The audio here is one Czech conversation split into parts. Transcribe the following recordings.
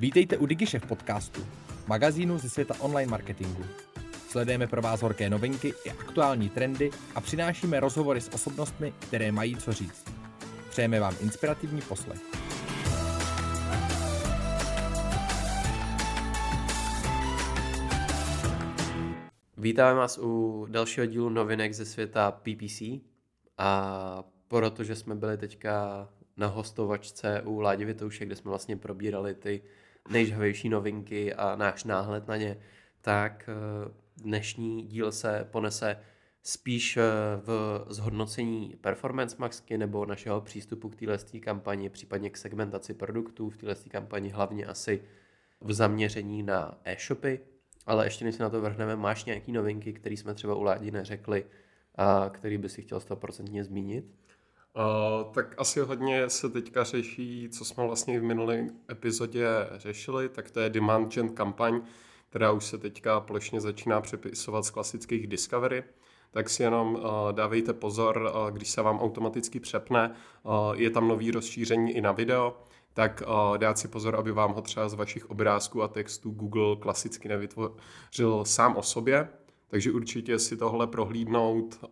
Vítejte u DigiShef podcastu, magazínu ze světa online marketingu. Sledujeme pro vás horké novinky i aktuální trendy a přinášíme rozhovory s osobnostmi, které mají co říct. Přejeme vám inspirativní poslech. Vítáme vás u dalšího dílu novinek ze světa PPC a protože jsme byli teďka na hostovačce u Ládě Vitouše, kde jsme vlastně probírali ty nejžhavější novinky a náš náhled na ně, tak eh, dnešní díl se ponese spíš eh, v zhodnocení Performance Maxky nebo našeho přístupu k této kampani, případně k segmentaci produktů v této kampani, hlavně asi v zaměření na e-shopy, ale ještě než se na to vrhneme, máš nějaké novinky, které jsme třeba u Ládi neřekli a který by si chtěl 100% zmínit? Uh, tak asi hodně se teďka řeší, co jsme vlastně v minulé epizodě řešili, tak to je demand gen kampaň, která už se teďka plošně začíná přepisovat z klasických Discovery. Tak si jenom uh, dávejte pozor, uh, když se vám automaticky přepne, uh, je tam nový rozšíření i na video, tak uh, dát si pozor, aby vám ho třeba z vašich obrázků a textů Google klasicky nevytvořil sám o sobě. Takže určitě si tohle prohlídnout,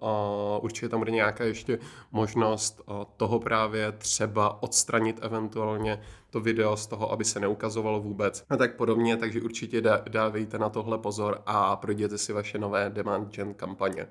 určitě tam bude nějaká ještě možnost toho právě třeba odstranit eventuálně to video z toho, aby se neukazovalo vůbec a tak podobně, takže určitě dávejte na tohle pozor a projděte si vaše nové demand gen kampaně.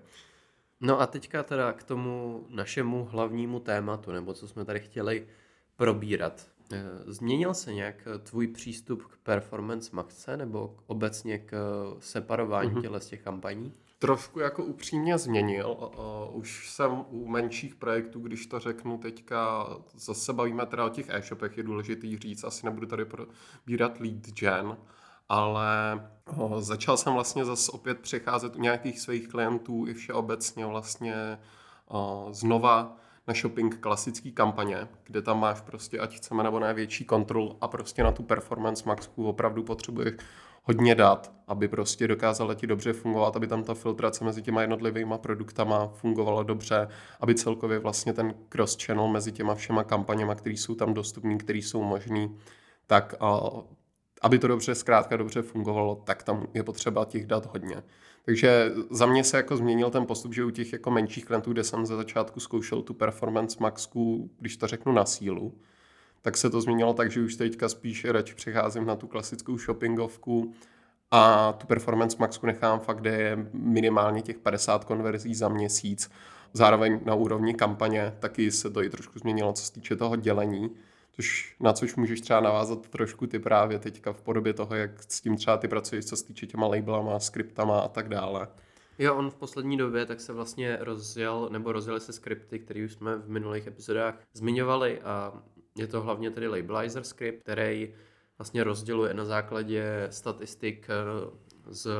No a teďka teda k tomu našemu hlavnímu tématu, nebo co jsme tady chtěli probírat. Eh, změnil se nějak eh, tvůj přístup k performance maxce nebo obecně k eh, separování mm-hmm. těchto z těch kampaní? Trošku jako upřímně změnil. Už jsem u menších projektů, když to řeknu teďka, zase bavíme teda o těch e-shopech, je důležitý říct, asi nebudu tady probírat lead gen, ale začal jsem vlastně zase opět přecházet u nějakých svých klientů i všeobecně vlastně znova na shopping klasický kampaně, kde tam máš prostě, ať chceme nebo ne, větší kontrol a prostě na tu performance maxku opravdu potřebuješ hodně dat, aby prostě dokázala ti dobře fungovat, aby tam ta filtrace mezi těma jednotlivými produktama fungovala dobře, aby celkově vlastně ten cross-channel mezi těma všema kampaněma, které jsou tam dostupné, které jsou možné, tak aby to dobře, zkrátka dobře fungovalo, tak tam je potřeba těch dat hodně. Takže za mě se jako změnil ten postup, že u těch jako menších klientů, kde jsem ze začátku zkoušel tu performance maxku, když to řeknu na sílu, tak se to změnilo tak, že už teďka spíš radši přecházím na tu klasickou shoppingovku a tu performance maxku nechám fakt, kde je minimálně těch 50 konverzí za měsíc. Zároveň na úrovni kampaně taky se to i trošku změnilo, co se týče toho dělení což, na což můžeš třeba navázat trošku ty právě teďka v podobě toho, jak s tím třeba ty pracuješ, co se týče těma labelama, skriptama a tak dále. Jo, on v poslední době tak se vlastně rozjel, nebo rozjeli se skripty, které už jsme v minulých epizodách zmiňovali a je to hlavně tedy Labelizer script, který vlastně rozděluje na základě statistik z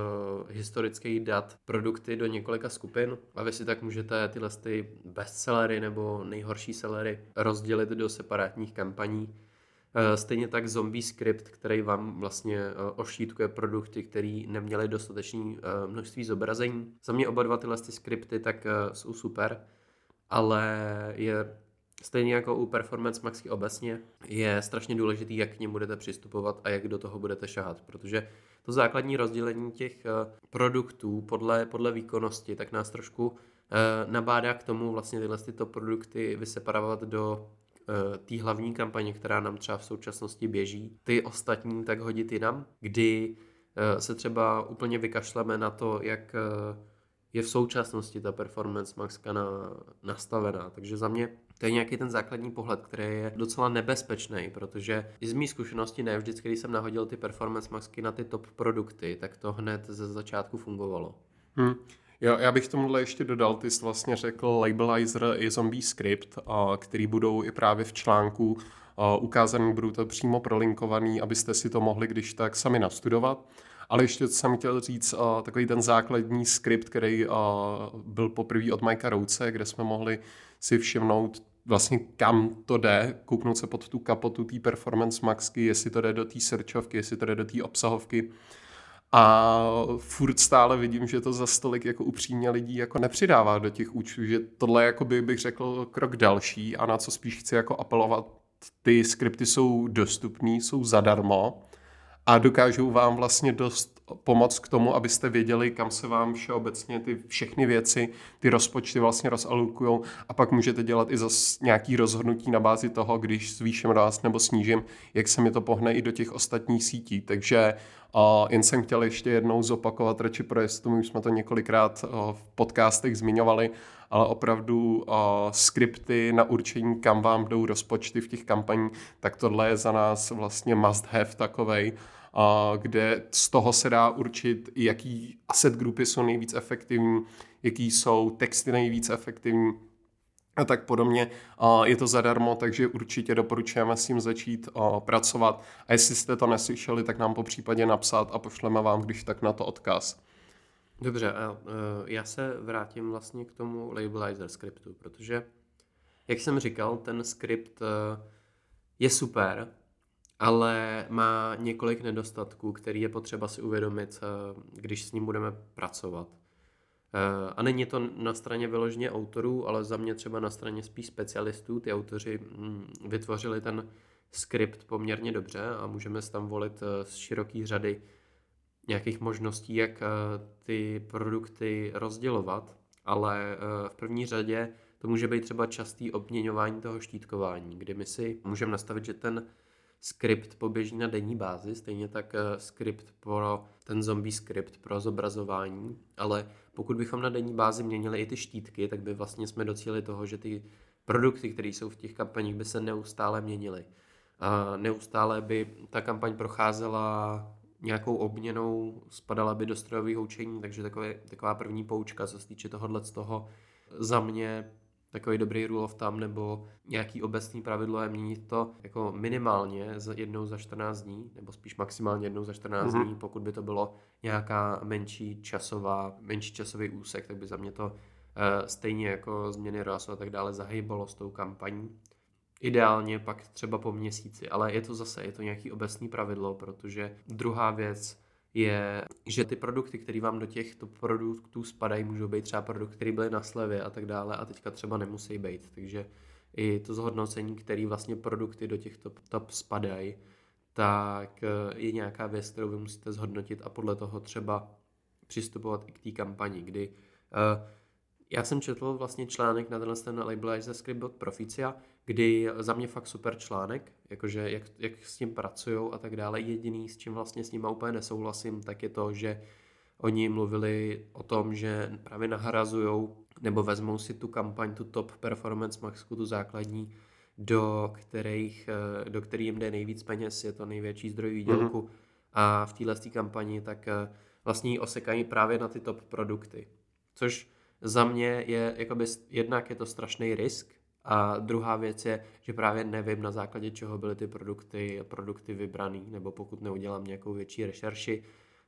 historických dat produkty do několika skupin a vy si tak můžete tyhle ty bestsellery nebo nejhorší sellery rozdělit do separátních kampaní. Eh, stejně tak zombie script, který vám vlastně eh, oštítkuje produkty, které neměly dostatečné eh, množství zobrazení. Za mě oba dva tyhle ty skripty tak jsou super, ale je stejně jako u Performance Maxky obecně, je strašně důležitý, jak k ním budete přistupovat a jak do toho budete šahat, protože to základní rozdělení těch eh, produktů podle, podle výkonnosti, tak nás trošku eh, nabádá k tomu vlastně tyhle tyto produkty vyseparovat do eh, té hlavní kampaně, která nám třeba v současnosti běží, ty ostatní tak hodit jinam, kdy se třeba úplně vykašleme na to, jak je v současnosti ta performance maxka na, nastavená. Takže za mě to je nějaký ten základní pohled, který je docela nebezpečný, protože i z mý zkušenosti ne vždycky, když jsem nahodil ty performance maxky na ty top produkty, tak to hned ze začátku fungovalo. Hmm. Jo, já bych tomuhle ještě dodal, ty jsi vlastně řekl Labelizer i Zombie Script, který budou i právě v článku ukázaný, budou to přímo prolinkovaný, abyste si to mohli když tak sami nastudovat. Ale ještě jsem chtěl říct uh, takový ten základní skript, který byl poprvé od Mikea Rouce, kde jsme mohli si všimnout vlastně kam to jde, kouknout se pod tu kapotu té performance maxky, jestli to jde do té searchovky, jestli to jde do té obsahovky. A furt stále vidím, že to za stolik jako upřímně lidí jako nepřidává do těch účtů, že tohle jako by bych řekl krok další a na co spíš chci jako apelovat, ty skripty jsou dostupné, jsou zadarmo a dokážou vám vlastně dost pomoct k tomu, abyste věděli, kam se vám všeobecně ty všechny věci, ty rozpočty vlastně rozalokují a pak můžete dělat i zase nějaký rozhodnutí na bázi toho, když zvýším ráz nebo snížím, jak se mi to pohne i do těch ostatních sítí. Takže uh, jen jsem chtěl ještě jednou zopakovat radši pro jistotu, my jsme to několikrát v podcastech zmiňovali, ale opravdu skripty na určení, kam vám jdou rozpočty v těch kampaních, tak tohle je za nás vlastně must have takovej, kde z toho se dá určit, jaký asset grupy jsou nejvíc efektivní, jaký jsou texty nejvíc efektivní, a tak podobně. Je to zadarmo, takže určitě doporučujeme s tím začít pracovat. A jestli jste to neslyšeli, tak nám po případě napsat a pošleme vám, když tak na to odkaz. Dobře, a e, já se vrátím vlastně k tomu labelizer skriptu, protože, jak jsem říkal, ten skript e, je super, ale má několik nedostatků, který je potřeba si uvědomit, e, když s ním budeme pracovat. A není to na straně vyloženě autorů, ale za mě třeba na straně spíš specialistů. Ty autoři mm, vytvořili ten skript poměrně dobře a můžeme si tam volit z široké řady nějakých možností, jak eh, ty produkty rozdělovat, ale eh, v první řadě to může být třeba častý obměňování toho štítkování, kdy my si můžeme nastavit, že ten skript poběží na denní bázi, stejně tak eh, skript pro ten zombie skript pro zobrazování, ale pokud bychom na denní bázi měnili i ty štítky, tak by vlastně jsme docílili toho, že ty produkty, které jsou v těch kampaních, by se neustále měnily. A neustále by ta kampaň procházela nějakou obměnou, spadala by do strojového učení, takže takové, taková první poučka, co se týče tohohle z toho, za mě takový dobrý rule of thumb nebo nějaký obecný pravidlo je měnit to jako minimálně za jednou za 14 dní, nebo spíš maximálně jednou za 14 mm-hmm. dní, pokud by to bylo nějaká menší časová, menší časový úsek, tak by za mě to uh, stejně jako změny rásu a tak dále zahýbalo s tou kampaní. Ideálně pak třeba po měsíci, ale je to zase, je to nějaký obecný pravidlo, protože druhá věc je, že ty produkty, které vám do těchto produktů spadají, můžou být třeba produkty, které byly na slevě a tak dále a teďka třeba nemusí být. Takže i to zhodnocení, které vlastně produkty do těchto top spadají, tak eh, je nějaká věc, kterou vy musíte zhodnotit a podle toho třeba přistupovat i k té kampani, kdy uh, já jsem četl vlastně článek na tenhle ten Labelizer Script od Proficia, kdy za mě fakt super článek, jakože jak, jak s tím pracují a tak dále. Jediný, s čím vlastně s ním úplně nesouhlasím, tak je to, že oni mluvili o tom, že právě nahrazují nebo vezmou si tu kampaň, tu top performance maxku, tu základní, do, kterých, eh, do který jim jde nejvíc peněz, je to největší zdroj výdělku mm-hmm. a v téhle kampani tak eh, vlastně ji osekají právě na ty top produkty. Což za mě je, jakoby, jednak je to strašný risk, a druhá věc je, že právě nevím, na základě čeho byly ty produkty, produkty vybraný, nebo pokud neudělám nějakou větší rešerši.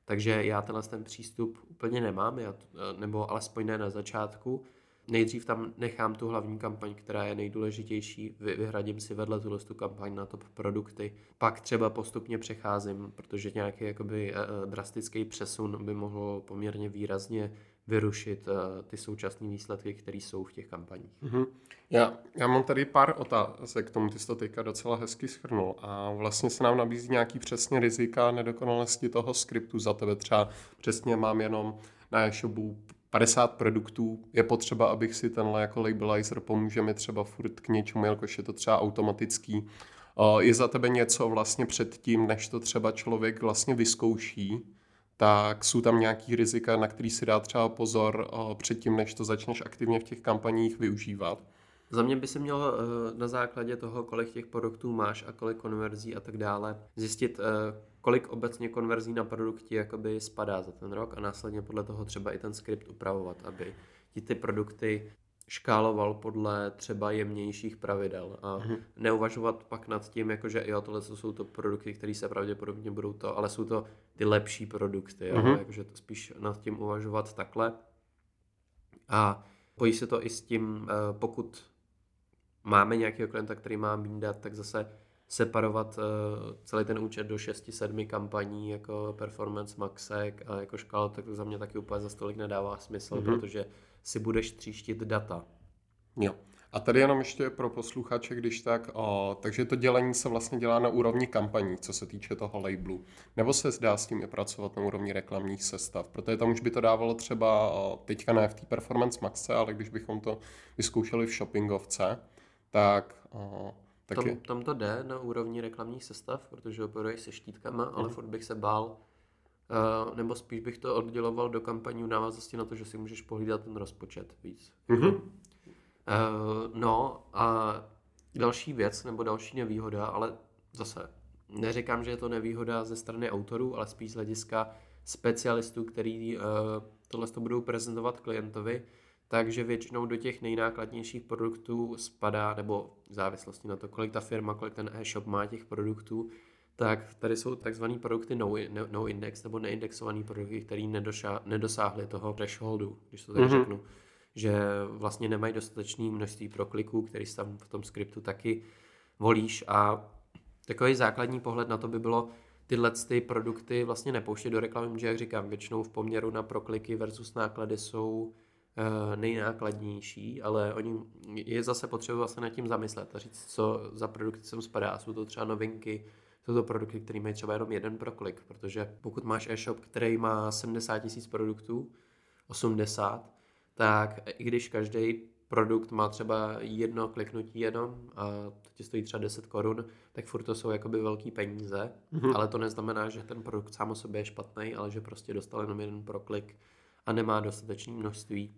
Takže já tenhle ten přístup úplně nemám, já, nebo alespoň ne na začátku. Nejdřív tam nechám tu hlavní kampaň, která je nejdůležitější, vyhradím si vedle tuhle tu kampaň na top produkty. Pak třeba postupně přecházím, protože nějaký jakoby eh, eh, drastický přesun by mohl poměrně výrazně vyrušit uh, ty současné výsledky, které jsou v těch kampaních. Mm-hmm. Já, já mám tady pár otázek k tomu, ty jsi to teďka docela hezky schrnul a vlastně se nám nabízí nějaký přesně rizika nedokonalosti toho skriptu za tebe. Třeba přesně mám jenom na e-shopu 50 produktů, je potřeba, abych si tenhle jako labelizer pomůže mi třeba furt k něčemu, jakož je to třeba automatický. Uh, je za tebe něco vlastně před tím, než to třeba člověk vlastně vyzkouší, tak jsou tam nějaký rizika, na který si dá třeba pozor předtím, než to začneš aktivně v těch kampaních využívat? Za mě by se mělo eh, na základě toho, kolik těch produktů máš a kolik konverzí a tak dále, zjistit, eh, kolik obecně konverzí na produkti jakoby spadá za ten rok a následně podle toho třeba i ten skript upravovat, aby ti ty produkty škáloval podle třeba jemnějších pravidel a mm-hmm. neuvažovat pak nad tím, jako že jo, tohle jsou to produkty, které se pravděpodobně budou to, ale jsou to ty lepší produkty, mm-hmm. jakože to spíš nad tím uvažovat takhle. A pojí se to i s tím, eh, pokud máme nějakého klienta, který má dát, tak zase separovat uh, celý ten účet do 6-7 kampaní jako Performance Maxek a jako škál, tak za mě taky úplně za stolik nedává smysl, mm-hmm. protože si budeš tříštit data. Jo. A tady jenom ještě pro posluchače, když tak, o, takže to dělení se vlastně dělá na úrovni kampaní, co se týče toho labelu. Nebo se zdá s tím i pracovat na úrovni reklamních sestav, protože tam už by to dávalo třeba o, teďka ne v té Performance Maxe, ale když bychom to vyzkoušeli v shoppingovce, tak o, taky... Tam, tam to jde na úrovni reklamních sestav, protože operuješ se štítkama, mm. ale mhm. furt bych se bál, nebo spíš bych to odděloval do kampaní v návaznosti na to, že si můžeš pohlídat ten rozpočet víc. Mm-hmm. Uh, no a další věc, nebo další nevýhoda, ale zase neříkám, že je to nevýhoda ze strany autorů, ale spíš z hlediska specialistů, který uh, tohle to budou prezentovat klientovi, takže většinou do těch nejnákladnějších produktů spadá, nebo v závislosti na to, kolik ta firma, kolik ten e-shop má těch produktů, tak tady jsou takzvané produkty no, no index nebo neindexované produkty, které nedosáhly toho thresholdu, když to tak mm-hmm. řeknu. Že vlastně nemají dostatečné množství prokliků, který si tam v tom skriptu taky volíš a takový základní pohled na to by bylo tyhle ty produkty vlastně nepouštět do reklamy, protože jak říkám, většinou v poměru na prokliky versus náklady jsou Eh, nejnákladnější, ale oni je zase potřeba se nad tím zamyslet a říct, co za produkty sem spadá. Jsou to třeba novinky, jsou to produkty, které mají třeba jenom jeden proklik, protože pokud máš e-shop, který má 70 tisíc produktů, 80, tak i když každý produkt má třeba jedno kliknutí jenom a to ti stojí třeba 10 korun, tak furt to jsou jakoby velký peníze, mm-hmm. ale to neznamená, že ten produkt sám o sobě je špatný, ale že prostě dostal jenom jeden proklik a nemá dostatečné množství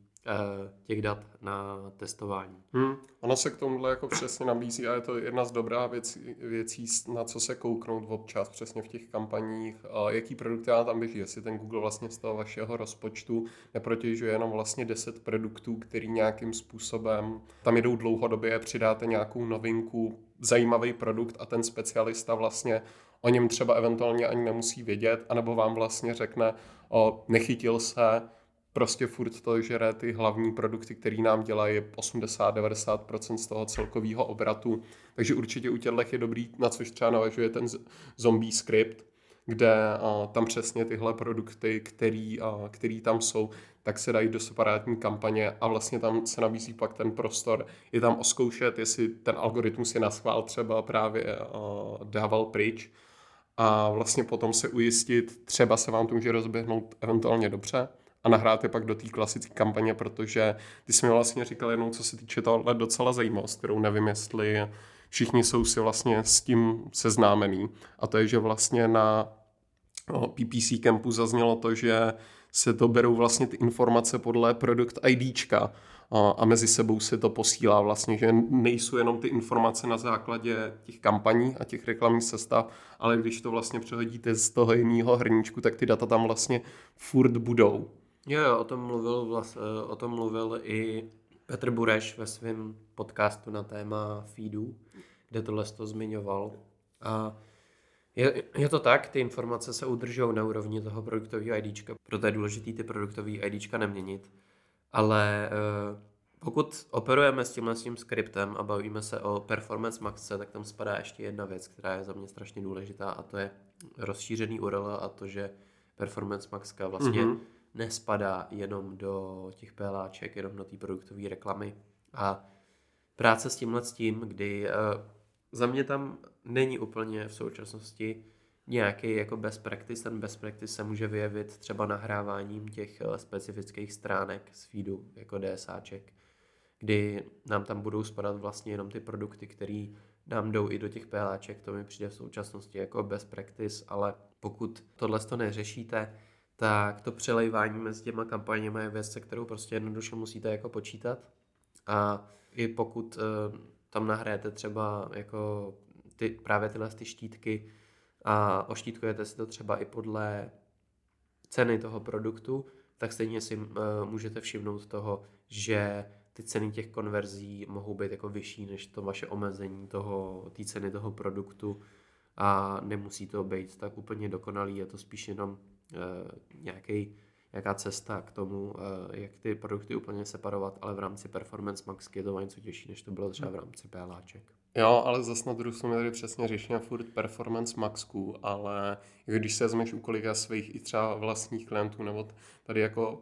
těch dat na testování. Hmm. Ono se k tomuhle jako přesně nabízí a je to jedna z dobrá věcí, věcí, na co se kouknout občas přesně v těch kampaních, a jaký produkty tam běží, jestli ten Google vlastně z toho vašeho rozpočtu neprotěžuje jenom vlastně 10 produktů, který nějakým způsobem tam jdou dlouhodobě, přidáte nějakou novinku, zajímavý produkt a ten specialista vlastně o něm třeba eventuálně ani nemusí vědět, anebo vám vlastně řekne, o, nechytil se, prostě furt to žere ty hlavní produkty, které nám dělají 80-90% z toho celkového obratu. Takže určitě u těchto je dobrý, na což třeba navažuje ten zombie script, kde a, tam přesně tyhle produkty, který, a, který tam jsou, tak se dají do separátní kampaně a vlastně tam se nabízí pak ten prostor. Je tam oskoušet, jestli ten algoritmus je na schvál třeba právě a, dával pryč a vlastně potom se ujistit, třeba se vám to může rozběhnout eventuálně dobře, a nahrát je pak do té klasické kampaně, protože ty jsi mi vlastně říkal jenom, co se týče tohle docela zajímavost, kterou nevím, jestli všichni jsou si vlastně s tím seznámený. A to je, že vlastně na PPC campu zaznělo to, že se to berou vlastně ty informace podle produkt IDčka a mezi sebou se to posílá vlastně, že nejsou jenom ty informace na základě těch kampaní a těch reklamních sestav, ale když to vlastně přehodíte z toho jiného hrníčku, tak ty data tam vlastně furt budou. Jo, jo, o tom mluvil, vlast, eh, o tom mluvil i Petr Bureš ve svém podcastu na téma feedů, kde tohle to zmiňoval. A je, je to tak, ty informace se udržou na úrovni toho produktového IDčka, proto je důležité ty produktové IDčka neměnit. Ale eh, pokud operujeme s tímhle tím skriptem a bavíme se o Performance Maxe, tak tam spadá ještě jedna věc, která je za mě strašně důležitá a to je rozšířený URL a to, že Performance Maxka vlastně mm-hmm nespadá jenom do těch PLáček, jenom do té produktové reklamy. A práce s tímhle s tím, kdy uh, za mě tam není úplně v současnosti nějaký jako best practice. Ten best practice se může vyjevit třeba nahráváním těch uh, specifických stránek z feedu, jako DSAček, kdy nám tam budou spadat vlastně jenom ty produkty, které nám jdou i do těch PLáček, to mi přijde v současnosti jako best practice, ale pokud tohle to neřešíte, tak to přelejvání mezi těma kampaněmi je věc, se kterou prostě jednoduše musíte jako počítat. A i pokud uh, tam nahrajete třeba jako ty, právě tyhle ty štítky a oštítkujete si to třeba i podle ceny toho produktu, tak stejně si uh, můžete všimnout toho, že ty ceny těch konverzí mohou být jako vyšší než to vaše omezení toho, té ceny toho produktu a nemusí to být tak úplně dokonalý, je to spíš jenom nějaký, nějaká cesta k tomu, eh, jak ty produkty úplně separovat, ale v rámci Performance Max je to něco těžší, než to bylo třeba v rámci PLáček. Jo, ale zase na druhou stranu tady přesně řešíme furt Performance Maxku, ale když se vezmeš u kolika svých i třeba vlastních klientů, nebo tady jako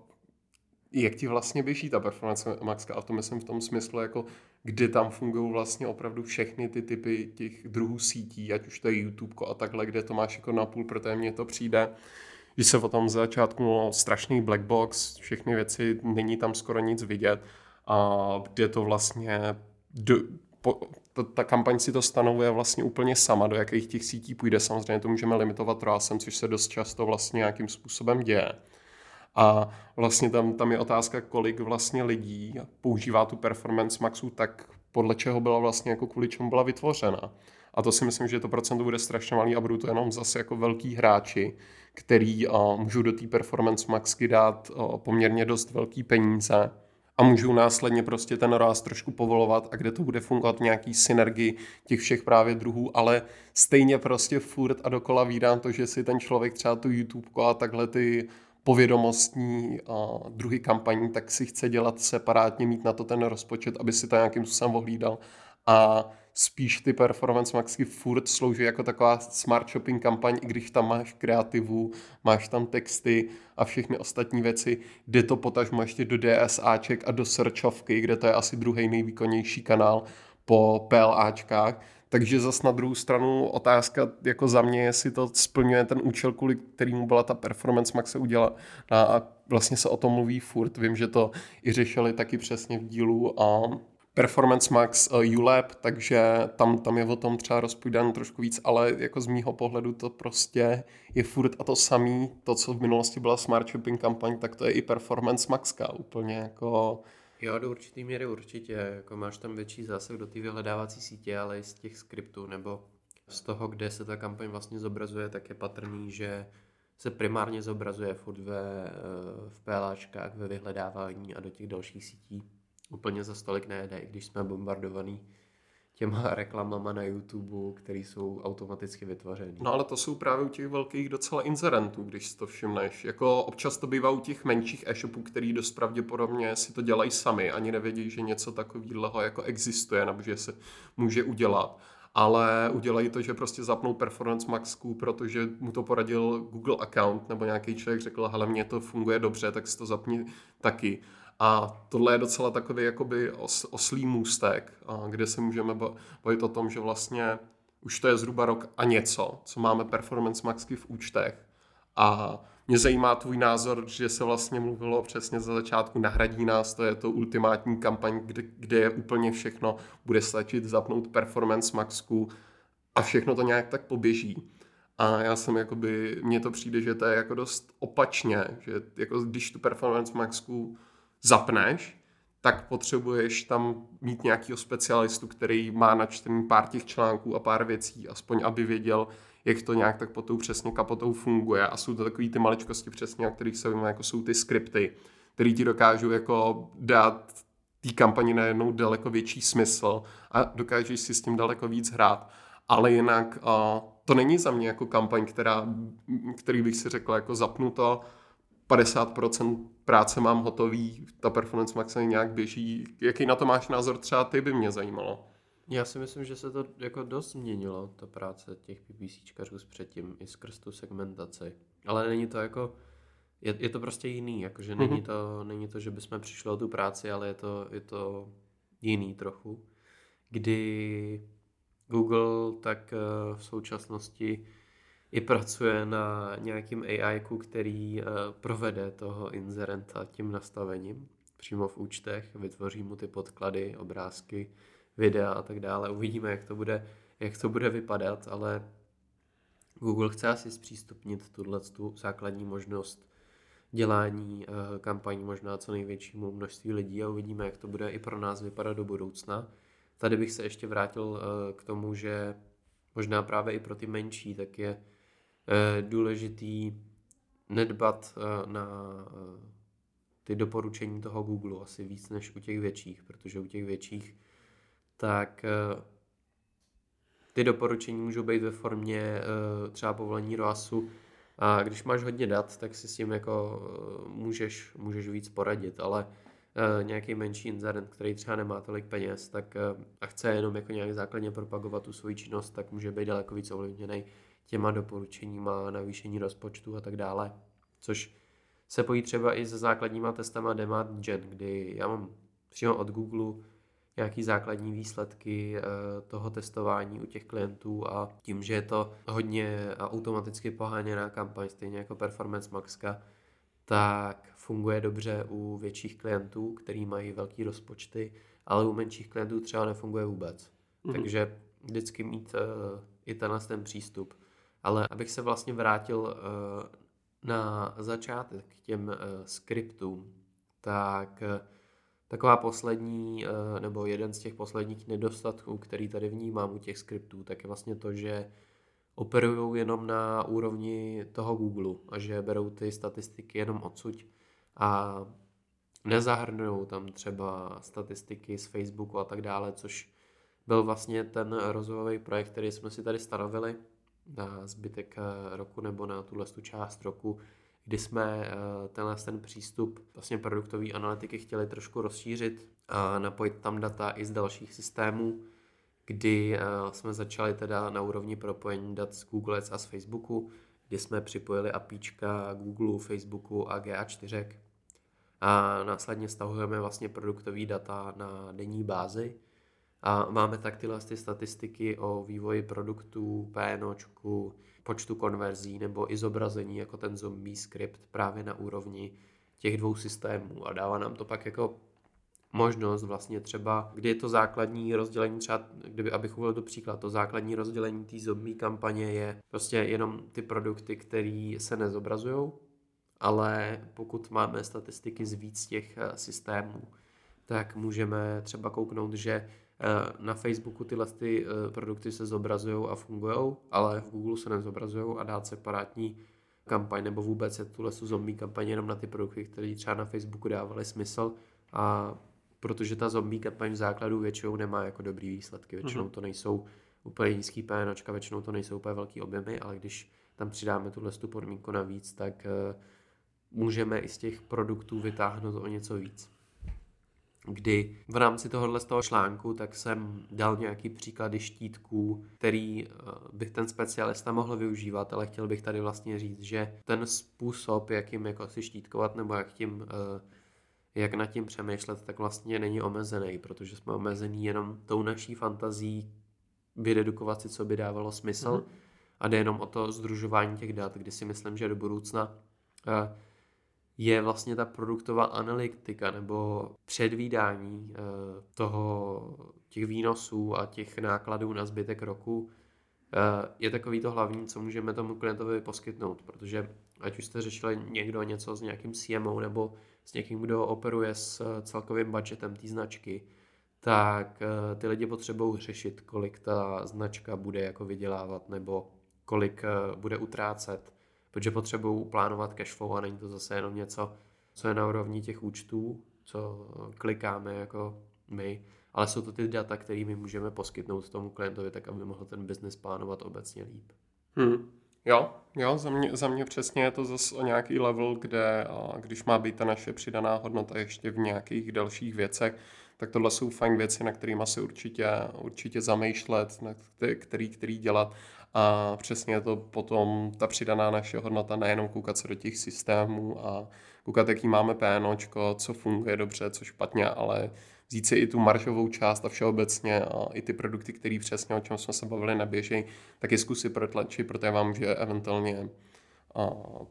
jak ti vlastně běží ta Performance Maxka a to myslím v tom smyslu jako kdy tam fungují vlastně opravdu všechny ty typy těch druhů sítí, ať už to je YouTube a takhle, kde to máš jako napůl, protože mně to přijde, když se o tom za začátku no, strašný black box, všechny věci, není tam skoro nic vidět a kde to vlastně do, po, ta, ta kampaň si to stanovuje vlastně úplně sama, do jakých těch sítí půjde. Samozřejmě to můžeme limitovat ROASem, což se dost často vlastně nějakým způsobem děje. A vlastně tam, tam je otázka, kolik vlastně lidí používá tu Performance Maxu tak podle čeho byla vlastně, jako kvůli čemu byla vytvořena. A to si myslím, že to procento bude strašně malý a budou to jenom zase jako velký hráči, který můžou do té Performance Maxky dát poměrně dost velký peníze a můžou následně prostě ten ráz trošku povolovat a kde to bude fungovat nějaký synergii těch všech právě druhů, ale stejně prostě furt a dokola vídám to, že si ten člověk třeba tu YouTube a takhle ty povědomostní a druhy kampaní, tak si chce dělat separátně, mít na to ten rozpočet, aby si to nějakým způsobem ohlídal. A spíš ty performance maxky furt slouží jako taková smart shopping kampaň, i když tam máš kreativu, máš tam texty a všechny ostatní věci, jde to potažmo ještě do DSAček a do searchovky, kde to je asi druhý nejvýkonnější kanál po PLAčkách, takže zas na druhou stranu otázka jako za mě, jestli to splňuje ten účel, kvůli kterýmu byla ta Performance Max se udělala a vlastně se o tom mluví furt. Vím, že to i řešili taky přesně v dílu a Performance Max uh, ULab, takže tam, tam je o tom třeba rozpůjdáno trošku víc, ale jako z mýho pohledu to prostě je furt a to samý, to, co v minulosti byla Smart Shopping kampaň, tak to je i Performance Maxka, úplně jako Jo, do určitý míry určitě. Jako máš tam větší zásah do té vyhledávací sítě, ale i z těch skriptů nebo z toho, kde se ta kampaň vlastně zobrazuje, tak je patrný, že se primárně zobrazuje furt ve, eh, v PLAčkách, ve vyhledávání a do těch dalších sítí úplně za stolik nejde, i když jsme bombardovaní těma reklamama na YouTube, které jsou automaticky vytvořeny. No ale to jsou právě u těch velkých docela inzerentů, když si to všimneš. Jako občas to bývá u těch menších e-shopů, který dost pravděpodobně si to dělají sami, ani nevědí, že něco takového jako existuje, nebo že se může udělat ale udělají to, že prostě zapnou Performance Maxku, protože mu to poradil Google account, nebo nějaký člověk řekl, hele, mně to funguje dobře, tak si to zapni taky. A tohle je docela takový jakoby os, oslý můstek, kde se můžeme bavit o tom, že vlastně už to je zhruba rok a něco, co máme Performance Maxky v účtech. A mě zajímá tvůj názor, že se vlastně mluvilo přesně za začátku, nahradí nás, to je to ultimátní kampaň, kde, kde je úplně všechno, bude stačit zapnout Performance Maxku a všechno to nějak tak poběží. A já jsem jakoby, mně to přijde, že to je jako dost opačně, že jako když tu Performance Maxku zapneš, tak potřebuješ tam mít nějakého specialistu, který má načtený pár těch článků a pár věcí, aspoň aby věděl, jak to nějak tak pod tou přesně kapotou funguje. A jsou to takové ty maličkosti přesně, o kterých se vím, jako jsou ty skripty, které ti dokážou jako dát té kampani najednou daleko větší smysl a dokážeš si s tím daleko víc hrát. Ale jinak to není za mě jako kampaň, která, který bych si řekl jako zapnu to, 50% práce mám hotový, ta Performance Max nějak běží. Jaký na to máš názor třeba ty by mě zajímalo? Já si myslím, že se to jako dost změnilo, ta práce těch PPCčkařů s předtím, i skrz tu segmentaci. Ale není to jako, je, je to prostě jiný, jakože mm-hmm. není, mhm. to, není to, že bychom přišli o tu práci, ale je to, je to jiný trochu. Kdy Google tak eh, v současnosti i pracuje na nějakým AI, který uh, provede toho inzerenta tím nastavením přímo v účtech, vytvoří mu ty podklady, obrázky, videa a tak dále. Uvidíme, jak to bude, jak to bude vypadat, ale Google chce asi zpřístupnit tuhle tu základní možnost dělání uh, kampaní možná co největšímu množství lidí a uvidíme, jak to bude i pro nás vypadat do budoucna. Tady bych se ještě vrátil uh, k tomu, že možná právě i pro ty menší, tak je Eh, důležitý nedbat eh, na eh, ty doporučení toho Google asi víc než u těch větších, protože u těch větších tak ty doporučení můžou být ve formě třeba povolení ROASu. A když máš hodně dat, tak si s tím jako můžeš, můžeš víc poradit, ale nějaký menší inzerent, který třeba nemá tolik peněz tak, a chce jenom jako nějak základně propagovat tu svoji činnost, tak může být daleko víc ovlivněný těma doporučeníma, navýšení rozpočtu a tak dále. Což se pojí třeba i se základníma testama Demand Gen, kdy já mám přímo od Google nějaký základní výsledky toho testování u těch klientů a tím, že je to hodně automaticky poháněná kampaň, stejně jako Performance Maxka, tak funguje dobře u větších klientů, který mají velký rozpočty, ale u menších klientů třeba nefunguje vůbec. Mm-hmm. Takže vždycky mít uh, i tenhle ten přístup. Ale abych se vlastně vrátil uh, na začátek k těm uh, skriptům, tak uh, taková poslední, nebo jeden z těch posledních nedostatků, který tady vnímám u těch skriptů, tak je vlastně to, že operují jenom na úrovni toho Google a že berou ty statistiky jenom odsud a nezahrnují tam třeba statistiky z Facebooku a tak dále, což byl vlastně ten rozvojový projekt, který jsme si tady stanovili na zbytek eh, roku nebo na tuhle tu část roku, kdy jsme eh, tenhle ten přístup vlastně produktové analytiky chtěli trošku rozšířit a napojit tam data i z dalších systémů, kdy eh, jsme začali teda na úrovni propojení dat z Google a z Facebooku, kdy jsme připojili APIčka Google, Facebooku a GA4 a následně stahujeme vlastně produktové data na denní bázi a máme tak tyhle ty statistiky o vývoji produktů, PNOčku, počtu konverzí nebo i zobrazení jako ten zombie script právě na úrovni těch dvou systémů. A dává nám to pak jako možnost vlastně třeba, kdy je to základní rozdělení, třeba kdyby, abych uvedl do příklad, to základní rozdělení té zombie kampaně je prostě jenom ty produkty, které se nezobrazují, ale pokud máme statistiky z víc těch eh, systémů, tak můžeme třeba kouknout, že na Facebooku tyhle ty eh, produkty se zobrazují a fungují, ale v Google se nezobrazují a dát separátní kampaň nebo vůbec je tuhle zombie kampaň jenom na ty produkty, které třeba na Facebooku dávaly smysl a protože ta zombie kampaň v základu většinou nemá jako dobrý výsledky, většinou mhm. to nejsou úplně nízký PNOčka, většinou to nejsou úplně velký objemy, ale když tam přidáme tuhle tu podmínku navíc, tak můžeme i z těch produktů vytáhnout o něco víc. Kdy v rámci tohohle z toho článku tak jsem dal nějaký příklady štítků, který eh, bych ten specialista mohl využívat, ale chtěl bych tady vlastně říct, že ten způsob, jakým jako si štítkovat nebo jak tím eh, jak nad tím přemýšlet, tak vlastně není omezený, protože jsme omezený jenom tou naší fantazí vydedukovat si, co by dávalo smysl mm-hmm. a jde jenom o to združování těch dat, kdy si myslím, že do budoucna uh, je vlastně ta produktová analytika nebo předvídání eh, toho, těch výnosů a těch nákladů na zbytek roku eh, je takový to hlavní, co můžeme tomu klientovi poskytnout, protože ať už jste řešili někdo něco s nějakým CMO nebo s někým, kdo operuje s eh, celkovým budgetem té značky, tak ty lidi potřebují řešit, kolik ta značka bude jako vydělávat nebo kolik bude utrácet protože potřebují plánovat cashflow a není to zase jenom něco, co je na úrovni těch účtů, co klikáme jako my, ale jsou to ty data, které my můžeme poskytnout tomu klientovi, tak aby mohl ten biznis plánovat obecně líp. Hmm. Jo, jo, za mě, za mě přesně je to zase o nějaký level, kde když má být ta naše přidaná hodnota ještě v nějakých dalších věcech, tak tohle jsou fajn věci, na kterými se určitě, určitě zamýšlet, na který, který dělat. A přesně to potom ta přidaná naše hodnota, nejenom koukat se do těch systémů a koukat, jaký máme PNOčko, co funguje dobře, co špatně, ale vzít si i tu maržovou část a všeobecně a i ty produkty, které přesně, o čem jsme se bavili, neběží, tak je zkusy protlačit, protože vám může eventuálně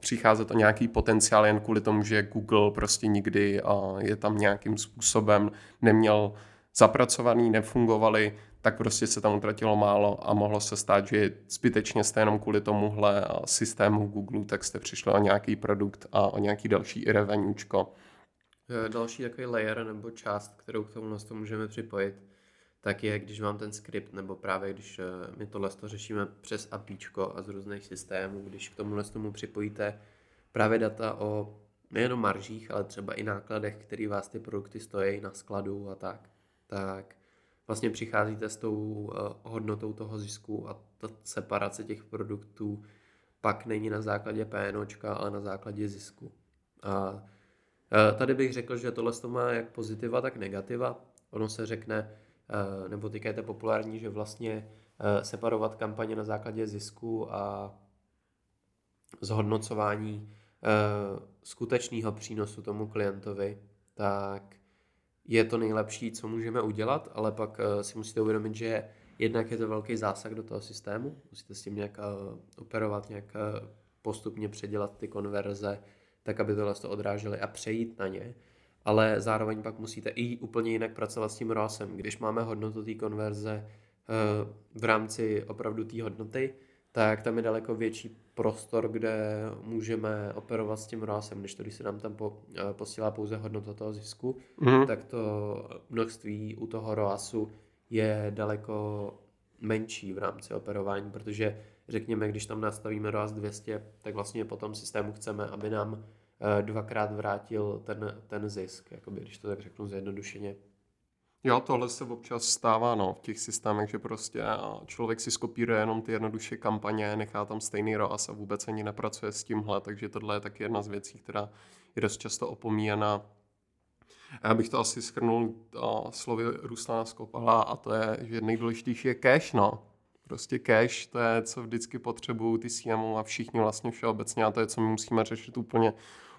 přicházet o nějaký potenciál jen kvůli tomu, že Google prostě nikdy je tam nějakým způsobem neměl zapracovaný, nefungovali, tak prostě se tam utratilo málo a mohlo se stát, že zbytečně jste jenom kvůli tomuhle systému Google, tak jste přišli o nějaký produkt a o nějaký další revenuečko. Eh, další takový layer nebo část, kterou k tomu to můžeme připojit, tak je, když mám ten skript, nebo právě když eh, my tohle to řešíme přes APIčko a z různých systémů, když k tomuhle tomu připojíte právě data o nejenom maržích, ale třeba i nákladech, který vás ty produkty stojí na skladu a tak, tak vlastně přicházíte s tou uh, hodnotou toho zisku a ta separace těch produktů pak není na základě PNOčka, ale na základě zisku. A uh, tady bych řekl, že tohle to má jak pozitiva, tak negativa. Ono se řekne, nebo teďka je to populární, že vlastně separovat kampaně na základě zisku a zhodnocování skutečného přínosu tomu klientovi, tak je to nejlepší, co můžeme udělat, ale pak si musíte uvědomit, že jednak je to velký zásah do toho systému, musíte s tím nějak operovat, nějak postupně předělat ty konverze, tak aby tohle to odrážely a přejít na ně. Ale zároveň pak musíte i úplně jinak pracovat s tím ROASem. Když máme hodnotu té konverze v rámci opravdu té hodnoty, tak tam je daleko větší prostor, kde můžeme operovat s tím ROASem, než to, když se nám tam po, eh, posílá pouze hodnota toho zisku, mm. tak to množství u toho ROASu je daleko menší v rámci operování, protože řekněme, když tam nastavíme ROAS 200, tak vlastně po tom systému chceme, aby nám eh, dvakrát vrátil ten, ten zisk, jakoby, když to tak řeknu zjednodušeně. Jo, tohle se občas stává no, v těch systémech, že prostě člověk si skopíruje jenom ty jednoduše kampaně, nechá tam stejný ROAS a vůbec ani nepracuje s tímhle, takže tohle je taky jedna z věcí, která je dost často opomíjena. Já bych to asi schrnul slovy Ruslana Skopala a to je, že nejdůležitější je cash, no. Prostě cash, to je, co vždycky potřebují ty CMO a všichni vlastně všeobecně a to je, co my musíme řešit úplně,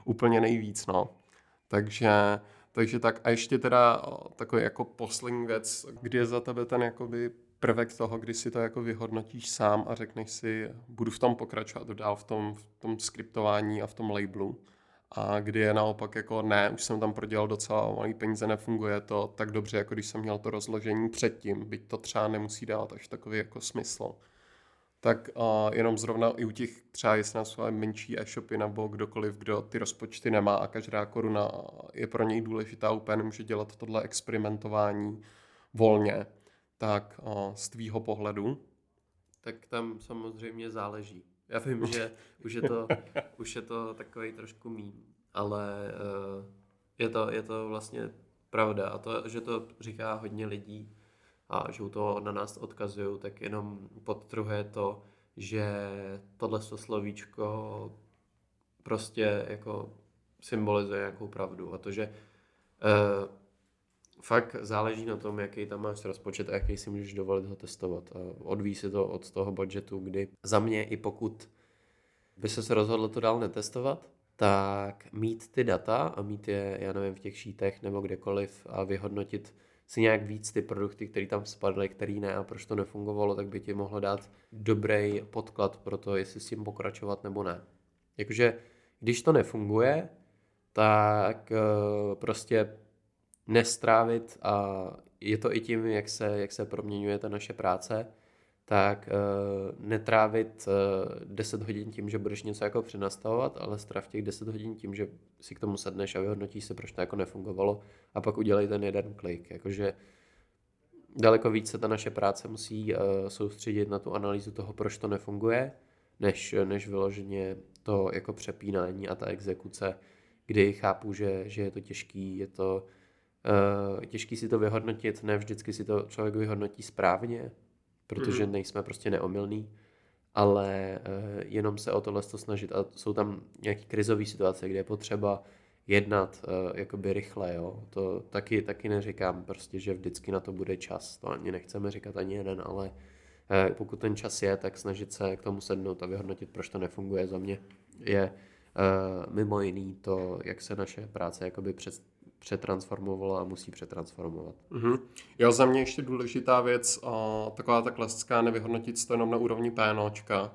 úplně nejvíc, no. Takže takže tak a ještě teda takový jako poslední věc, kdy je za tebe ten jakoby prvek toho, kdy si to jako vyhodnotíš sám a řekneš si, budu v tom pokračovat dál v tom, v tom skriptování a v tom labelu. A kdy je naopak jako ne, už jsem tam prodělal docela malý peníze, nefunguje to tak dobře, jako když jsem měl to rozložení předtím, byť to třeba nemusí dát až takový jako smysl tak uh, jenom zrovna i u těch třeba, jestli nás menší e-shopy nebo kdokoliv, kdo ty rozpočty nemá a každá koruna je pro něj důležitá, úplně může dělat tohle experimentování volně, tak uh, z tvýho pohledu? Tak tam samozřejmě záleží. Já vím, že už je to, už je to takový trošku mým, ale uh, je, to, je to vlastně pravda a to, že to říká hodně lidí, a že toho na nás odkazují, tak jenom podtrhuje to, že tohle slovíčko prostě jako symbolizuje nějakou pravdu a to, že uh, fakt záleží na tom, jaký tam máš rozpočet a jaký si můžeš dovolit ho testovat. A odvíjí se to od toho budgetu, kdy za mě i pokud by se rozhodl to dál netestovat, tak mít ty data a mít je, já nevím, v těch šítech nebo kdekoliv a vyhodnotit si nějak víc ty produkty, které tam spadly, který ne a proč to nefungovalo, tak by ti mohlo dát dobrý podklad pro to, jestli s tím pokračovat nebo ne. Jakože když to nefunguje, tak uh, prostě nestrávit a je to i tím, jak se, jak se proměňuje ta naše práce, tak uh, netrávit uh, eh, 10 hodin tím, že budeš něco jako přenastavovat, ale stráv těch 10 hodin tím, že si k tomu sedneš a vyhodnotíš se, proč to jako nefungovalo a pak udělej ten jeden klik. Jakože daleko více ta naše práce musí uh, soustředit na tu analýzu toho, proč to nefunguje, než, než vyloženě to jako přepínání a ta exekuce, kdy chápu, že, že je to těžký, je to uh, těžký si to vyhodnotit, ne vždycky si to člověk vyhodnotí správně, protože mm. nejsme prostě neomylní, ale uh, jenom se o tohle to snažit a jsou tam nějaké krizové situace, kde je potřeba jednat uh, jakoby rychle, jo. To taky, taky neříkám prostě, že vždycky na to bude čas, to ani nechceme říkat ani jeden, ale uh, pokud ten čas je, tak snažit se k tomu sednout a vyhodnotit, proč to nefunguje za mě, je uh, mimo jiný to, jak se naše práce jakoby před, přetransformovalo a musí přetransformovat. Mm-hmm. Jo, za mě ještě důležitá věc, a taková ta klasická, nevyhodnotit to jenom na úrovni PNOčka,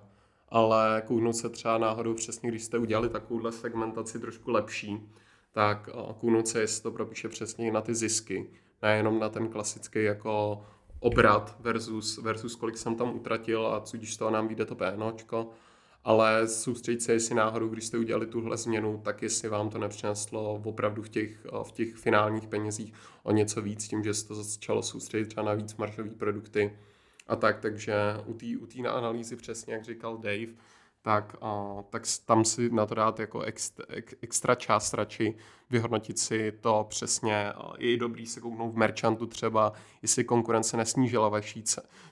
ale kouknout se třeba náhodou přesně, když jste udělali takovouhle segmentaci trošku lepší, tak kouknout se, jestli to propíše přesně na ty zisky, nejenom na ten klasický jako obrat versus, versus kolik jsem tam utratil a co když toho nám vyjde to PNOčko, ale soustředit se, jestli náhodou, když jste udělali tuhle změnu, tak jestli vám to nepřineslo opravdu v těch, v těch finálních penězích o něco víc, tím, že se to začalo soustředit třeba na víc maržové produkty a tak, takže u té u analýzy přesně, jak říkal Dave, tak, a, tak tam si na to dát jako extra, extra část radši, vyhodnotit si to přesně. Je dobrý se kouknout v merchantu třeba, jestli konkurence nesnížila vaší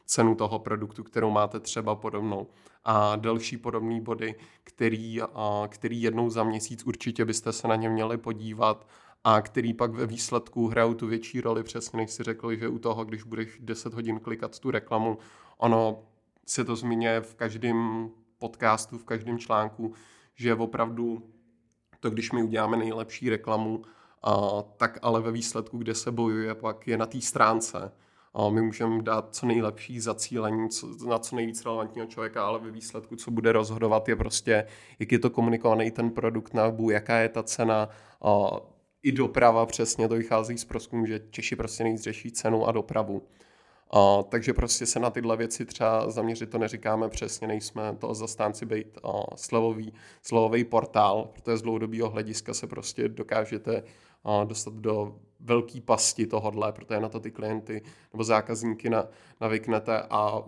cenu toho produktu, kterou máte třeba podobnou. A další podobné body, který, a, který jednou za měsíc určitě byste se na ně měli podívat a který pak ve výsledku hrajou tu větší roli, přesně než si řekli, že u toho, když budeš 10 hodin klikat tu reklamu, ono se to zmiňuje v každém podcastu, v každém článku, že opravdu to, když my uděláme nejlepší reklamu a, tak ale ve výsledku, kde se bojuje, pak je na té stránce. My můžeme dát co nejlepší zacílení co, na co nejvíc relevantního člověka, ale ve výsledku, co bude rozhodovat, je prostě, jak je to komunikovaný ten produkt na webu, jaká je ta cena, i doprava přesně, to vychází z prozkumu, že Češi prostě nejvíc řeší cenu a dopravu. A, takže prostě se na tyhle věci třeba zaměřit, to neříkáme přesně, nejsme to zastánci být a, slevový, slevový portál, protože z dlouhodobého hlediska se prostě dokážete a, dostat do velký pasti tohodle, protože na to ty klienty nebo zákazníky na, navyknete a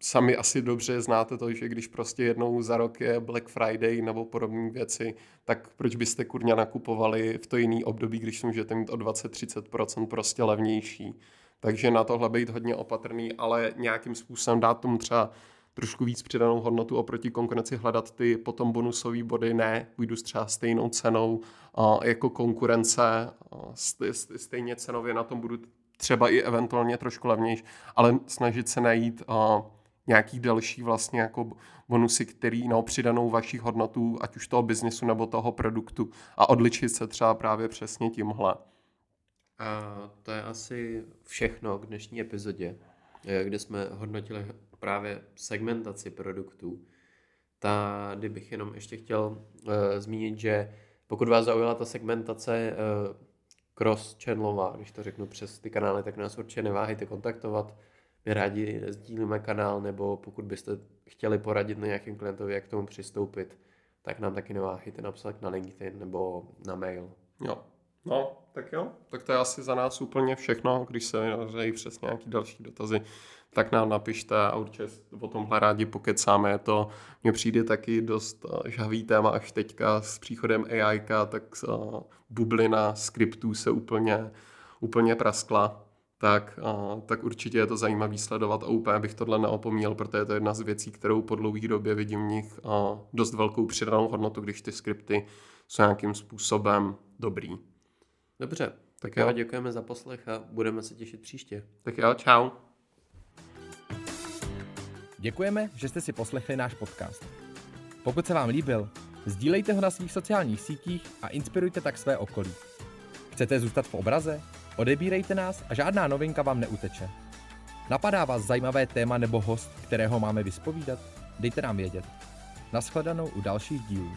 sami asi dobře znáte to, že když prostě jednou za rok je Black Friday nebo podobné věci, tak proč byste kurňa nakupovali v to jiný období, když můžete mít o 20-30% prostě levnější. Takže na tohle být hodně opatrný, ale nějakým způsobem dát tomu třeba trošku víc přidanou hodnotu oproti konkurenci, hledat ty potom bonusové body, ne, půjdu třeba stejnou cenou a jako konkurence, stejně cenově na tom budu třeba i eventuálně trošku levnější, ale snažit se najít a, nějaký další vlastně jako bonusy, který na přidanou vaší hodnotu, ať už toho biznesu nebo toho produktu a odličit se třeba právě přesně tímhle. A to je asi všechno k dnešní epizodě, eh, kde jsme hodnotili právě segmentaci produktů. Tady bych jenom ještě chtěl uh, zmínit, že pokud vás zaujala ta segmentace uh, cross-channelová, když to řeknu přes ty kanály, tak nás určitě neváhejte kontaktovat. My rádi sdílíme kanál, nebo pokud byste chtěli poradit na nějakým klientovi, jak k tomu přistoupit, tak nám taky neváhejte napsat na LinkedIn nebo na mail. Jo, no, tak jo. Tak to je asi za nás úplně všechno. Když se vyjadřejí přes nějaký další dotazy, tak nám napište a určitě o tomhle rádi pokecáme. To, mně přijde taky dost eh, žhavý téma až teďka s příchodem AI, tak uh, bublina skriptů se úplně, úplně praskla. Tak, uh, tak určitě je to zajímavý sledovat a úplně bych tohle neopomíjel, protože to je jedna z věcí, kterou po dlouhé době vidím v nich dost velkou přidanou hodnotu, když ty skripty jsou nějakým způsobem dobrý. Dobře, tak jo. děkujeme za poslech a budeme se těšit příště. Tak jo, čau. Děkujeme, že jste si poslechli náš podcast. Pokud se vám líbil, sdílejte ho na svých sociálních sítích a inspirujte tak své okolí. Chcete zůstat v obraze? Odebírejte nás a žádná novinka vám neuteče. Napadá vás zajímavé téma nebo host, kterého máme vyspovídat? Dejte nám vědět. Naschledanou u dalších dílů.